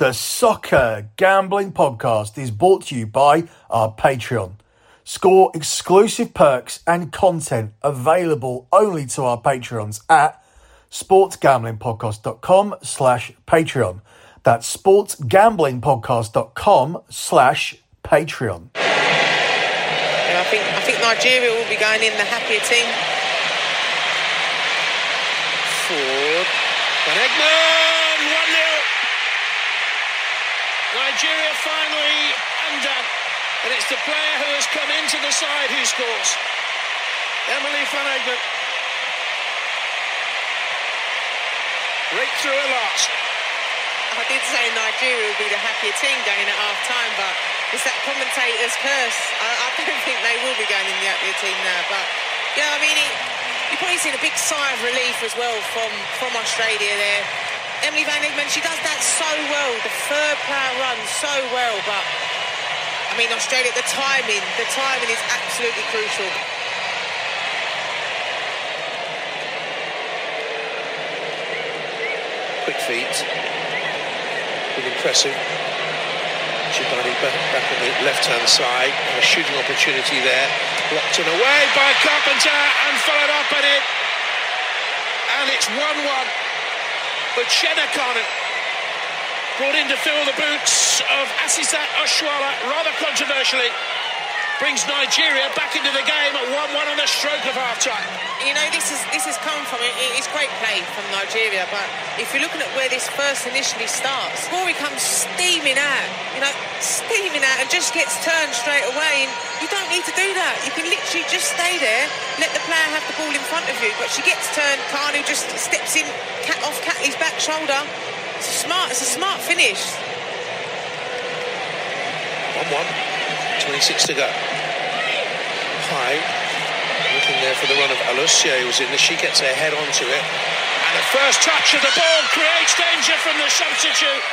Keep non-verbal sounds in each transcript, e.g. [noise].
The Soccer Gambling Podcast is brought to you by our Patreon. Score exclusive perks and content available only to our Patreons at sportsgamblingpodcast.com slash Patreon. That's sportsgamblingpodcast.com slash Patreon. And I think I think Nigeria will be going in the happier team. Foord. Van 1 0. Nigeria finally undone. And it's the player who has come into the side who scores. Emily Van Egmond. Right through at last. I did say Nigeria would be the happier team going at half time, but it's that commentator's curse. I, I don't [laughs] think they will be going in the happier team now. But yeah, I mean, it, you've probably seen a big sigh of relief as well from, from Australia there. Emily Van Egmond, she does that so well. The third player runs so well, but I mean, Australia, the timing, the timing is absolutely crucial. Quick feet. Been impressive. Chibani back, back on the left-hand side. A shooting opportunity there. Blocked and away by Carpenter and followed up at it. And it's 1-1. But Uchenna Kanu brought in to fill the boots of Asisat Oshoala rather controversially. Brings Nigeria back into the game at 1-1 on the stroke of half-time. You know, this is this has come from it. It's great play from Nigeria, but if you're looking at where this first initially starts, Rory comes steaming out, you know, steaming out and just gets turned straight away. And you don't need to do that. You can literally just stay there, let the player have the ball in front of you. But she gets turned. Kanu just steps in, cat off Catley's back shoulder. It's a smart. It's a smart finish. 1-1. 26 to go. High. Looking there for the run of Alusia was in. She gets her head onto it. And the first touch of the ball creates danger from the substitute.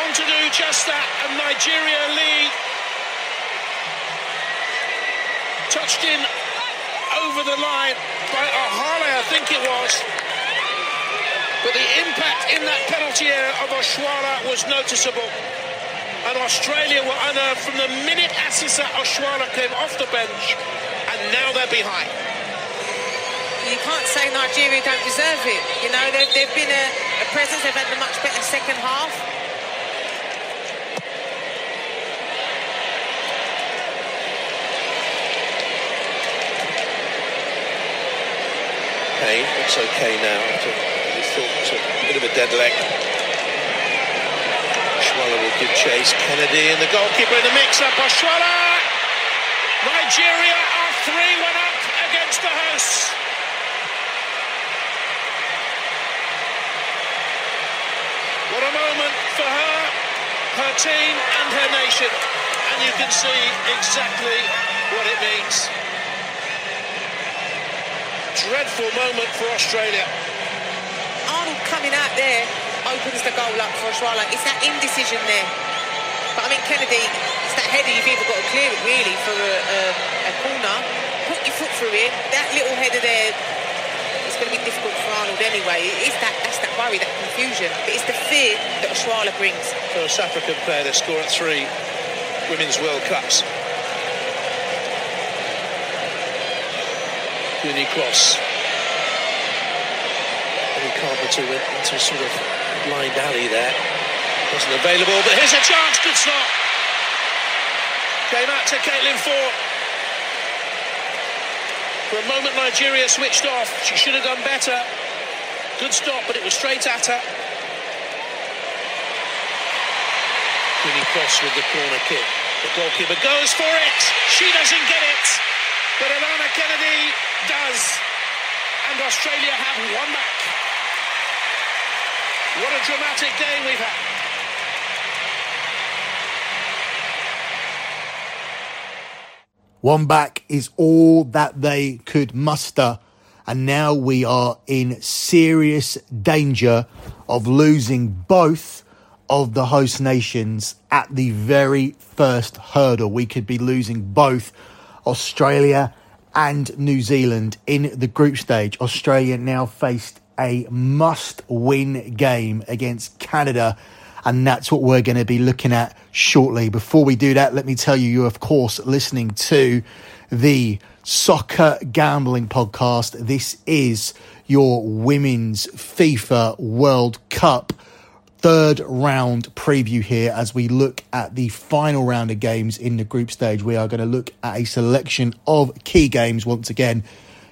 On to do just that. And Nigeria lead. Touched in over the line by Ohale, I think it was. But the impact in that penalty area of Oshoala was noticeable. And Australia were under from the minute Asisa Oshoala came off the bench, and now they're behind. You can't say Nigeria don't deserve it. You know, they've, they've been a, a presence. They've had a much better second half. Payne looks okay now after he thought it was a bit of a dead leg. Oshoala will give chase. Kennedy and the goalkeeper in the mix-up. Oshoala! Nigeria are 3-1 up against the hosts. What a moment for her, her team and her nation. And you can see exactly what it means. Dreadful moment for Australia. Arnold coming out there opens the goal up for Australia. It's that indecision there. But I mean, Kennedy, it's that header you've either got to clear it really for a, a, a corner, put your foot through it. That little header there is going to be difficult for Arnold anyway. It's that that's that worry, that confusion. But it's the fear that Australia brings. First African player to score at three Women's World Cups. Uni cross. Into a sort of blind alley there. Wasn't available, but here's a chance. Good stop. Came out to Caitlin Foord. For a moment, Nigeria switched off. She should have done better. Good stop, but it was straight at her. Queenie Cross with the corner kick. The goalkeeper goes for it. She doesn't get it. But Alanna Kennedy does. And Australia have one back. What a dramatic game we've had. One back is all that they could muster, and now we are in serious danger of losing both of the host nations at the very first hurdle. We could be losing both Australia and New Zealand in the group stage. Australia now faced a must win game against Canada. And that's what we're going to be looking at shortly. Before we do that, let me tell you, you're of course listening to the Soccer Gambling Podcast. This is your Women's FIFA World Cup third round preview here as we look at the final round of games in the group stage. We are going to look at a selection of key games once again.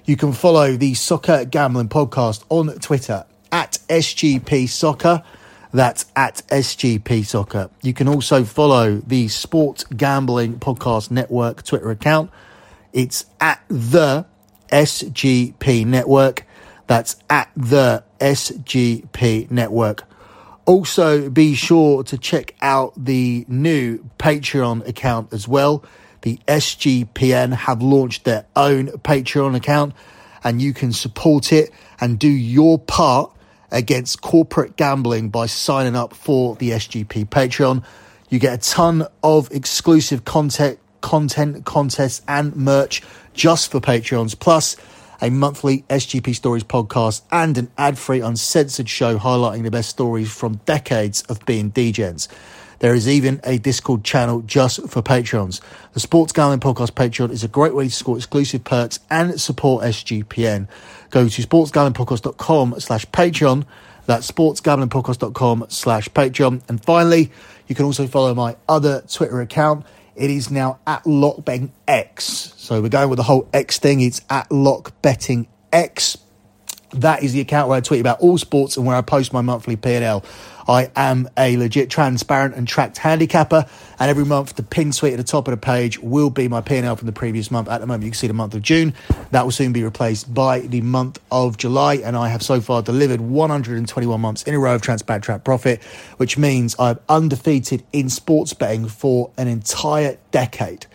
You can follow the Soccer Gambling Podcast on Twitter at SGP Soccer. That's at SGP Soccer. You can also follow the Sports Gambling Podcast Network Twitter account. It's at the SGP Network. That's at the SGP Network. Also, be sure to check out the new Patreon account as well. The SGPN have launched their own Patreon account, and you can support it and do your part against corporate gambling by signing up for the SGP Patreon. You get a ton of exclusive content, content, contests, and merch just for Patreons. Plus, a monthly SGP Stories podcast, and an ad free, uncensored show highlighting the best stories from decades of being degens. There is even a Discord channel just for Patreons. The Sports Gambling Podcast Patreon is a great way to score exclusive perks and support SGPN. Go to sportsgamblingpodcast.com slash Patreon. That's sportsgamblingpodcast.com slash Patreon. And finally, you can also follow my other Twitter account. It is now at LockBetting X. So we're going with the whole X thing. It's at LockBetting X. That is the account where I tweet about all sports and where I post my monthly P&L. I am a legit, transparent, and tracked handicapper. And every month, the pin tweet at the top of the page will be my P&L from the previous month. At the moment, you can see the month of June. That will soon be replaced by the month of July. And I have so far delivered 121 months in a row of transparent track profit, which means I'm undefeated in sports betting for an entire decade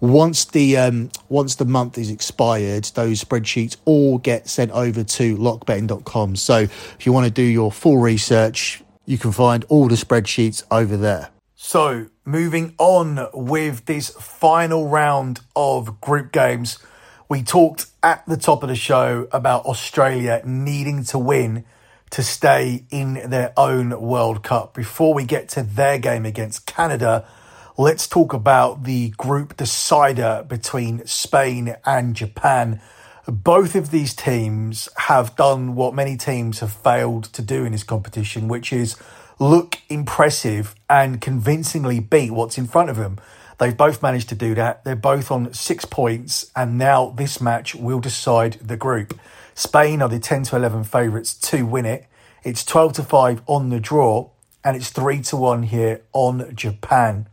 once the um, once the month is expired, those spreadsheets all get sent over to lockbetting.com. So if you want to do your full research, you can find all the spreadsheets over there. So, moving on with this final round of group games, we talked at the top of the show about Australia needing to win to stay in their own World Cup. Before we get to their game against Canada, let's talk about the group decider between Spain and Japan. Both of these teams have done what many teams have failed to do in this competition, which is look impressive and convincingly beat what's in front of them. They've both managed to do that. They're both on six points, and now this match will decide the group. Spain are the 10 to 11 favourites to win it. It's 12 to 5 on the draw, and it's 3 to 1 here on Japan.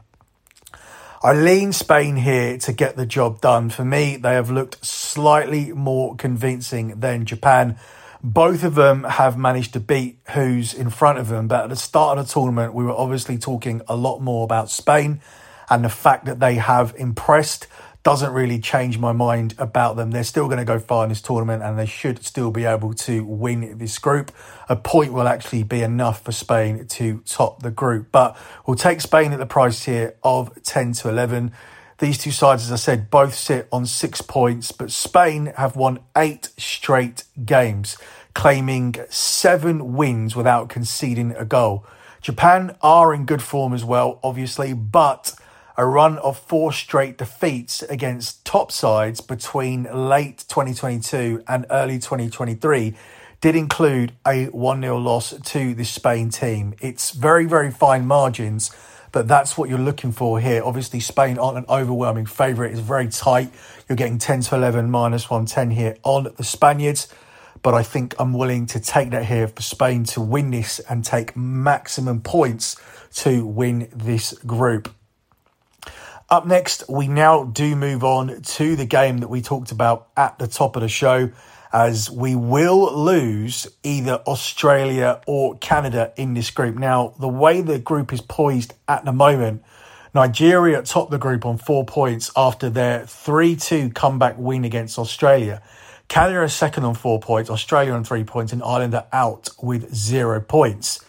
I lean Spain here to get the job done. For me, they have looked slightly more convincing than Japan. Both of them have managed to beat who's in front of them, but at the start of the tournament, we were obviously talking a lot more about Spain and the fact that they have impressed doesn't really change my mind about them. They're still going to go far in this tournament and they should still be able to win this group. A point will actually be enough for Spain to top the group, but we'll take Spain at the price here of 10 to 11. These two sides, as I said, both sit on six points, but Spain have won eight straight games, claiming seven wins without conceding a goal. Japan are in good form as well, obviously, but a run of four straight defeats against top sides between late 2022 and early 2023 did include a 1 0 loss to the Spain team. It's very, very fine margins, but that's what you're looking for here. Obviously, Spain aren't an overwhelming favourite, it's very tight. You're getting 10 to 11 minus 110 here on the Spaniards. But I think I'm willing to take that here for Spain to win this and take maximum points to win this group. Up next, we now do move on to the game that we talked about at the top of the show, as we will lose either Australia or Canada in this group. Now, the way the group is poised at the moment, Nigeria topped the group on four points after their 3 2 comeback win against Australia. Canada is second on four points, Australia on three points, and Ireland are out with zero points.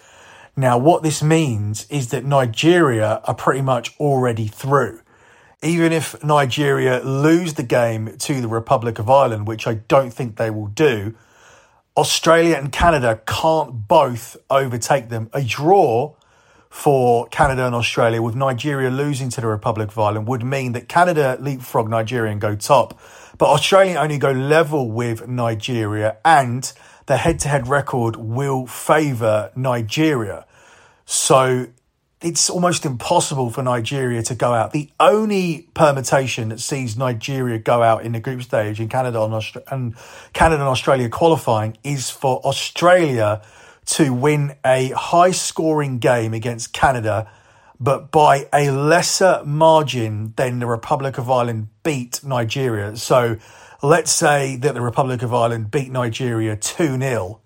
Now, what this means is that Nigeria are pretty much already through. Even if Nigeria lose the game to the Republic of Ireland, which I don't think they will do, Australia and Canada can't both overtake them. A draw for Canada and Australia, with Nigeria losing to the Republic of Ireland, would mean that Canada leapfrog Nigeria and go top, but Australia only go level with Nigeria, and the head to head record will favour Nigeria. So it's almost impossible for Nigeria to go out. The only permutation that sees Nigeria go out in the group stage in Canada and, Aust- and Canada and Australia qualifying is for Australia to win a high scoring game against Canada, but by a lesser margin than the Republic of Ireland beat Nigeria. So let's say that the Republic of Ireland beat Nigeria 2 0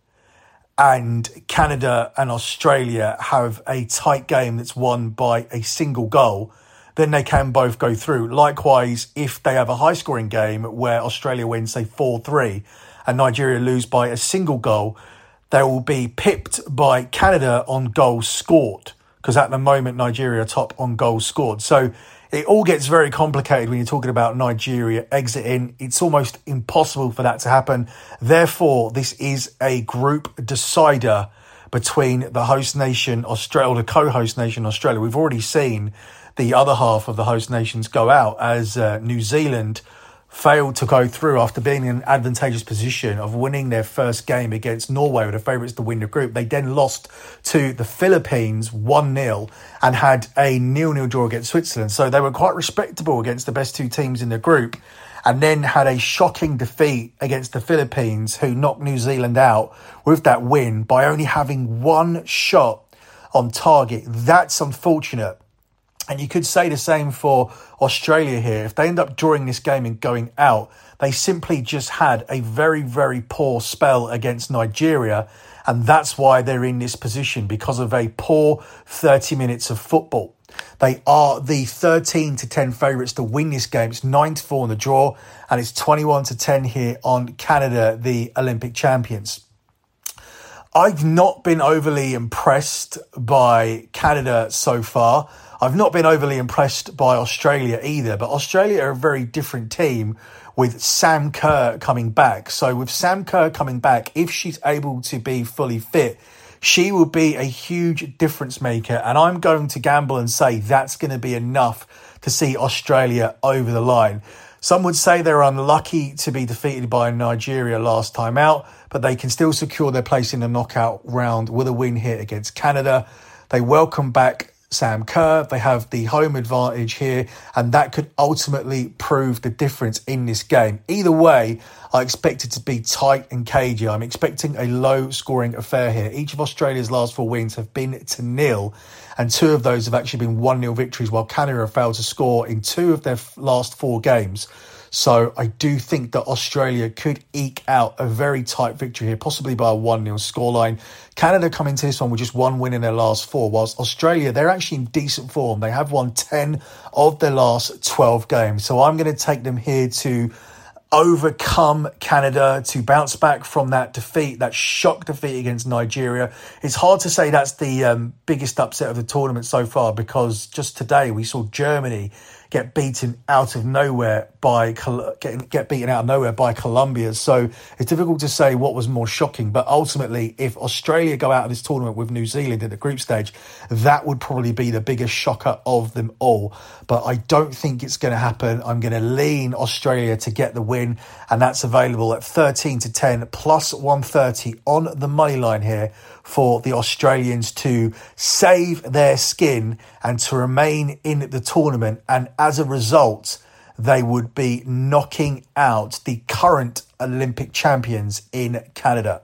and Canada and Australia have a tight game that's won by a single goal, then they can both go through. Likewise, if they have a high scoring game where Australia wins, say 4 3, and Nigeria lose by a single goal, they will be pipped by Canada on goals scored because at the moment Nigeria are top on goals scored. So it all gets very complicated when you're talking about Nigeria exiting. It's almost impossible for that to happen. Therefore, this is a group decider between the host nation Australia, the co-host nation Australia. We've already seen the other half of the host nations go out as uh, New Zealand failed to go through after being in an advantageous position of winning their first game against Norway, with the favourites to win the group. They then lost to the Philippines 1 0 and had a nil nil draw against Switzerland. So they were quite respectable against the best two teams in the group and then had a shocking defeat against the Philippines, who knocked New Zealand out with that win by only having one shot on target. That's unfortunate. And you could say the same for Australia here. If they end up drawing this game and going out, they simply just had a very, very poor spell against Nigeria. And that's why they're in this position because of a poor 30 minutes of football. They are the 13 to 10 favourites to win this game. It's 9 to 4 in the draw, and it's 21 to 10 here on Canada, the Olympic champions. I've not been overly impressed by Canada so far. I've not been overly impressed by Australia either, but Australia are a very different team with Sam Kerr coming back. So, with Sam Kerr coming back, if she's able to be fully fit, she will be a huge difference maker. And I'm going to gamble and say that's going to be enough to see Australia over the line. Some would say they're unlucky to be defeated by Nigeria last time out, but they can still secure their place in the knockout round with a win here against Canada. They welcome back Sam Kerr. They have the home advantage here, and that could ultimately prove the difference in this game. Either way, I expect it to be tight and cagey. I'm expecting a low scoring affair here. Each of Australia's last four wins have been to nil, and two of those have actually been 1 0 victories, while Canada have failed to score in two of their last four games. So I do think that Australia could eke out a very tight victory here, possibly by a 1 0 scoreline. Canada come into this one with just one win in their last four, whilst Australia, they're actually in decent form. They have won 10 of their last 12 games. So I'm going to take them here to overcome Canada to bounce back from that defeat, that shock defeat against Nigeria. It's hard to say that's the um, biggest upset of the tournament so far because just today we saw Germany get beaten out of nowhere by get, get beaten out of nowhere by Colombia. So it's difficult to say what was more shocking. But ultimately, if Australia go out of this tournament with New Zealand in the group stage, that would probably be the biggest shocker of them all. But I don't think it's going to happen. I'm going to lean Australia to get the win, and that's available at 13 to 10 plus 130 on the money line here for the Australians to save their skin and to remain in the tournament. And as a result, they would be knocking out the current Olympic champions in Canada.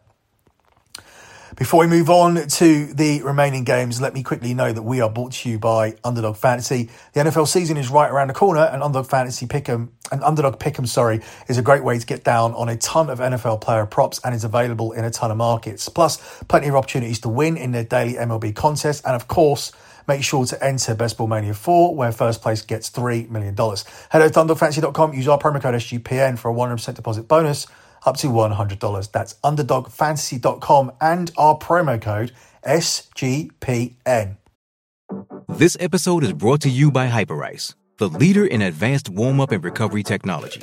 Before we move on to the remaining games, let me quickly know that we are brought to you by Underdog Fantasy. The NFL season is right around the corner, and Underdog Fantasy Pick'em, and Underdog Pick'em, sorry, is a great way to get down on a ton of NFL player props and is available in a ton of markets. Plus, plenty of opportunities to win in their daily MLB contests, and of course, make sure to enter Best Ball Mania 4, where first place gets $3 million. Head to underdogfantasy.com, use our promo code SGPN for a 100% deposit bonus up to $100. That's underdogfantasy.com and our promo code SGPN. This episode is brought to you by Hyperice, the leader in advanced warm up and recovery technology.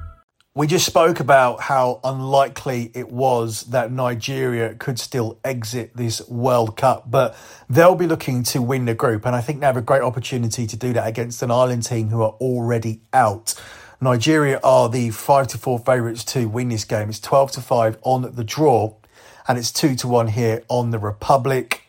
We just spoke about how unlikely it was that Nigeria could still exit this World Cup, but they'll be looking to win the group. And I think they have a great opportunity to do that against an Ireland team who are already out. Nigeria are the 5 to 4 favourites to win this game. It's 12 to 5 on the draw, and it's 2 to 1 here on the Republic.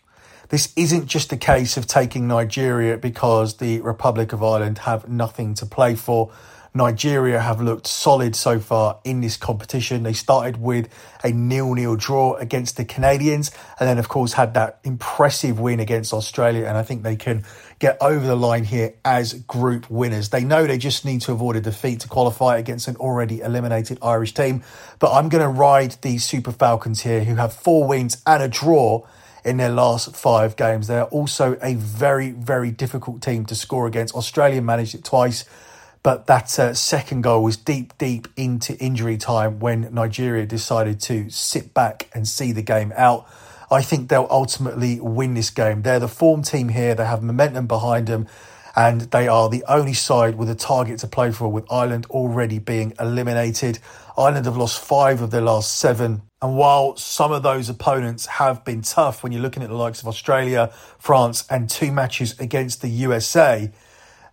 This isn't just a case of taking Nigeria because the Republic of Ireland have nothing to play for. Nigeria have looked solid so far in this competition. They started with a nil-nil draw against the Canadians and then of course had that impressive win against Australia and I think they can get over the line here as group winners. They know they just need to avoid a defeat to qualify against an already eliminated Irish team, but I'm going to ride the Super Falcons here who have four wins and a draw in their last five games. They are also a very, very difficult team to score against. Australia managed it twice but that uh, second goal was deep, deep into injury time when Nigeria decided to sit back and see the game out. I think they'll ultimately win this game. They're the form team here, they have momentum behind them, and they are the only side with a target to play for, with Ireland already being eliminated. Ireland have lost five of their last seven. And while some of those opponents have been tough, when you're looking at the likes of Australia, France, and two matches against the USA,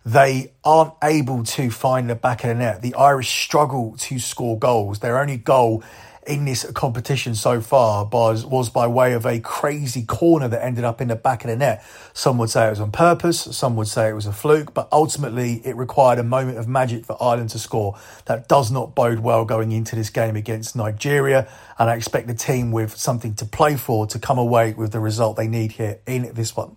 they aren't able to find the back of the net. The Irish struggle to score goals. Their only goal in this competition so far was, was by way of a crazy corner that ended up in the back of the net. Some would say it was on purpose, some would say it was a fluke, but ultimately it required a moment of magic for Ireland to score. That does not bode well going into this game against Nigeria, and I expect the team with something to play for to come away with the result they need here in this one.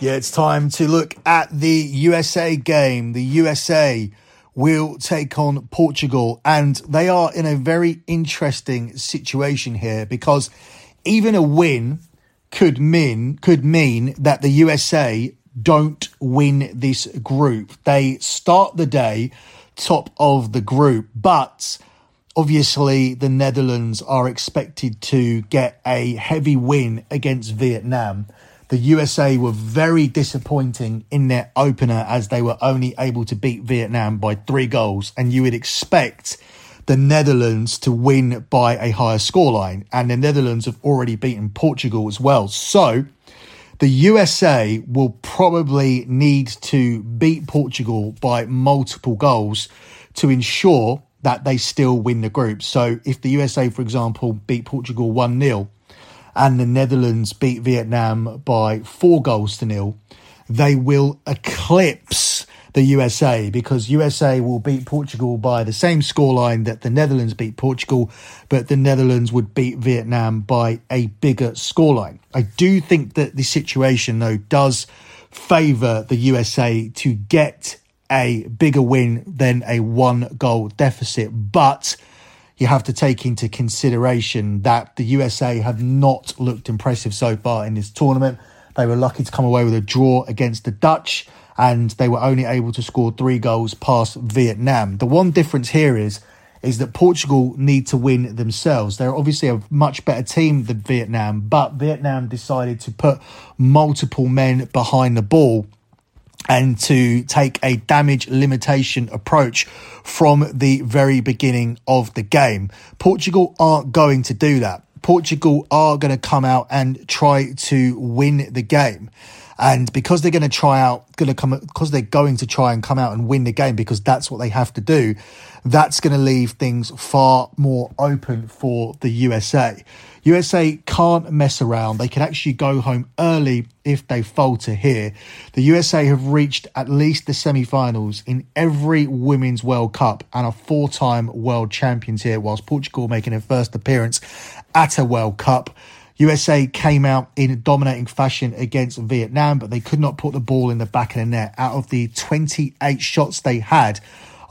Yeah, it's time to look at the USA game. The USA will take on Portugal, and they are in a very interesting situation here because even a win could mean could mean that the USA don't win this group. They start the day top of the group, but obviously the Netherlands are expected to get a heavy win against Vietnam the USA were very disappointing in their opener as they were only able to beat Vietnam by three goals. And you would expect the Netherlands to win by a higher scoreline. And the Netherlands have already beaten Portugal as well. So the USA will probably need to beat Portugal by multiple goals to ensure that they still win the group. So if the USA, for example, beat Portugal 1 0, and the Netherlands beat Vietnam by four goals to nil, they will eclipse the USA because USA will beat Portugal by the same scoreline that the Netherlands beat Portugal, but the Netherlands would beat Vietnam by a bigger scoreline. I do think that the situation, though, does favour the USA to get a bigger win than a one goal deficit, but you have to take into consideration that the USA have not looked impressive so far in this tournament. They were lucky to come away with a draw against the Dutch, and they were only able to score three goals past Vietnam. The one difference here is is that Portugal need to win themselves. They're obviously a much better team than Vietnam, but Vietnam decided to put multiple men behind the ball and to take a damage limitation approach from the very beginning of the game. Portugal aren't going to do that. Portugal are going to come out and try to win the game. And because they're going to try out, going to come, because they're going to try and come out and win the game because that's what they have to do, that's going to leave things far more open for the USA. USA can't mess around. They can actually go home early if they falter here. The USA have reached at least the semi finals in every Women's World Cup and are four time world champions here, whilst Portugal making their first appearance at a World Cup. USA came out in a dominating fashion against Vietnam, but they could not put the ball in the back of the net. Out of the 28 shots they had,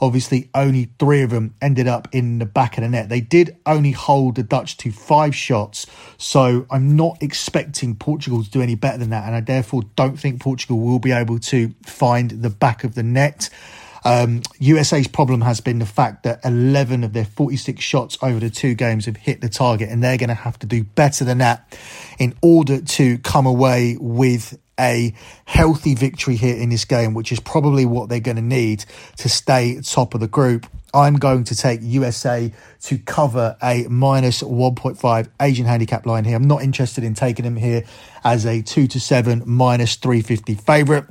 Obviously, only three of them ended up in the back of the net. They did only hold the Dutch to five shots, so I'm not expecting Portugal to do any better than that, and I therefore don't think Portugal will be able to find the back of the net. Um, USA's problem has been the fact that 11 of their 46 shots over the two games have hit the target, and they're going to have to do better than that in order to come away with a healthy victory here in this game, which is probably what they're going to need to stay top of the group. I'm going to take USA to cover a minus 1.5 Asian handicap line here. I'm not interested in taking them here as a 2 to 7 minus 350 favourite.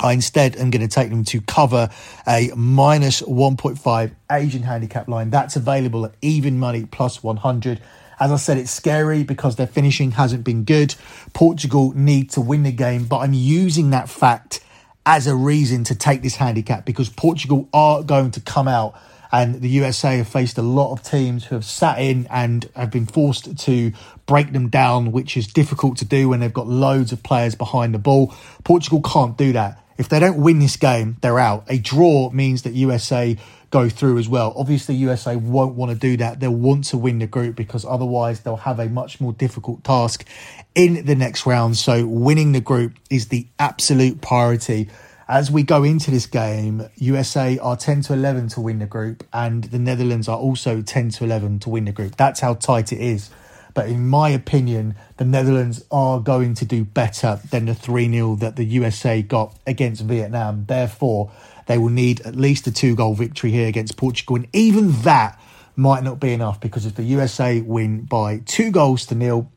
I instead am going to take them to cover a minus 1.5 Asian handicap line. That's available at even money plus 100. As I said, it's scary because their finishing hasn't been good. Portugal need to win the game, but I'm using that fact as a reason to take this handicap because Portugal are going to come out and the USA have faced a lot of teams who have sat in and have been forced to break them down, which is difficult to do when they've got loads of players behind the ball. Portugal can't do that. If they don't win this game, they're out. A draw means that USA go through as well. Obviously, USA won't want to do that. They'll want to win the group because otherwise they'll have a much more difficult task in the next round. So, winning the group is the absolute priority. As we go into this game, USA are 10 to 11 to win the group, and the Netherlands are also 10 to 11 to win the group. That's how tight it is. But in my opinion, the Netherlands are going to do better than the 3 0 that the USA got against Vietnam. Therefore, they will need at least a two goal victory here against Portugal. And even that might not be enough because if the USA win by two goals to nil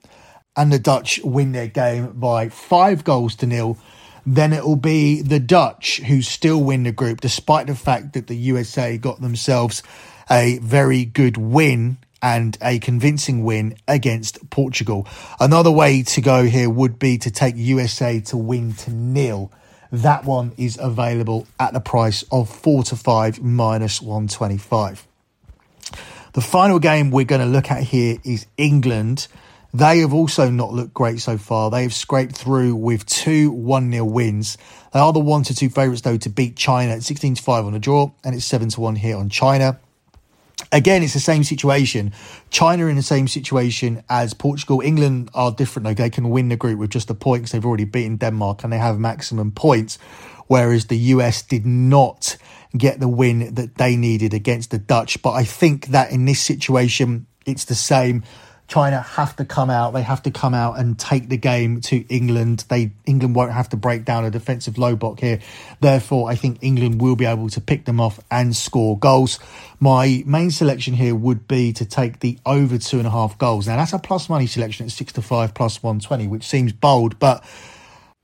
and the Dutch win their game by five goals to nil, then it will be the Dutch who still win the group, despite the fact that the USA got themselves a very good win and a convincing win against Portugal. Another way to go here would be to take USA to win to nil that one is available at the price of 4 to 5 minus 125. The final game we're going to look at here is England. They have also not looked great so far. They have scraped through with two 1 0 wins. They are the 1 to 2 favourites, though, to beat China at 16 to 5 on the draw, and it's 7 to 1 here on China. Again, it's the same situation. China in the same situation as Portugal. England are different though. They can win the group with just a point because they've already beaten Denmark and they have maximum points. Whereas the US did not get the win that they needed against the Dutch. But I think that in this situation, it's the same. China have to come out. They have to come out and take the game to England. They England won't have to break down a defensive low block here. Therefore, I think England will be able to pick them off and score goals. My main selection here would be to take the over two and a half goals. Now that's a plus money selection at six to five plus one twenty, which seems bold, but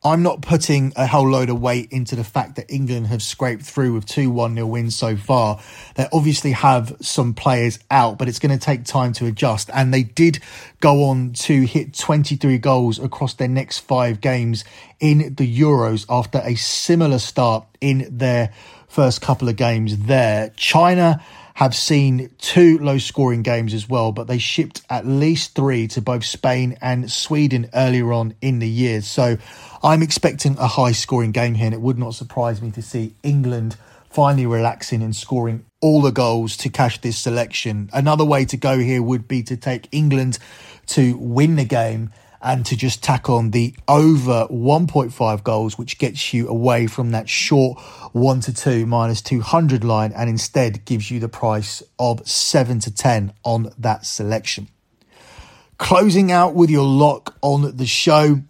I'm not putting a whole load of weight into the fact that England have scraped through with two 1 0 wins so far. They obviously have some players out, but it's going to take time to adjust. And they did go on to hit 23 goals across their next five games in the Euros after a similar start in their first couple of games there. China have seen two low scoring games as well, but they shipped at least three to both Spain and Sweden earlier on in the year. So I'm expecting a high scoring game here, and it would not surprise me to see England finally relaxing and scoring all the goals to cash this selection. Another way to go here would be to take England to win the game and to just tack on the over 1.5 goals, which gets you away from that short 1 to 2 minus 200 line and instead gives you the price of 7 to 10 on that selection. Closing out with your lock on the show.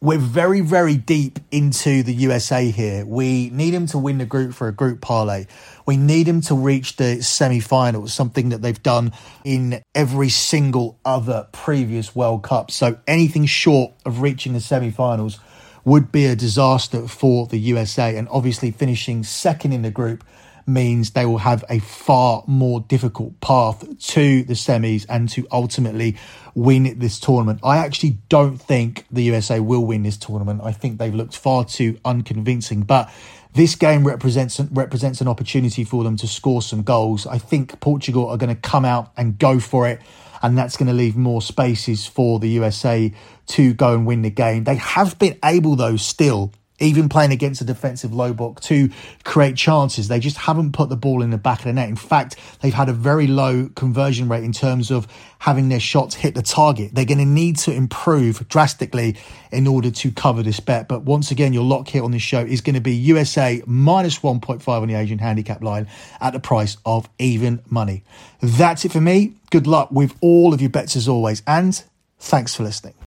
We're very, very deep into the USA here. We need him to win the group for a group parlay. We need him to reach the semi finals, something that they've done in every single other previous World Cup. So anything short of reaching the semi finals would be a disaster for the USA. And obviously, finishing second in the group means they will have a far more difficult path to the semis and to ultimately win this tournament. I actually don't think the USA will win this tournament. I think they've looked far too unconvincing, but this game represents represents an opportunity for them to score some goals. I think Portugal are going to come out and go for it and that's going to leave more spaces for the USA to go and win the game. They have been able though still even playing against a defensive low block to create chances. They just haven't put the ball in the back of the net. In fact, they've had a very low conversion rate in terms of having their shots hit the target. They're going to need to improve drastically in order to cover this bet. But once again, your lock here on this show is going to be USA minus 1.5 on the Asian handicap line at the price of even money. That's it for me. Good luck with all of your bets as always. And thanks for listening.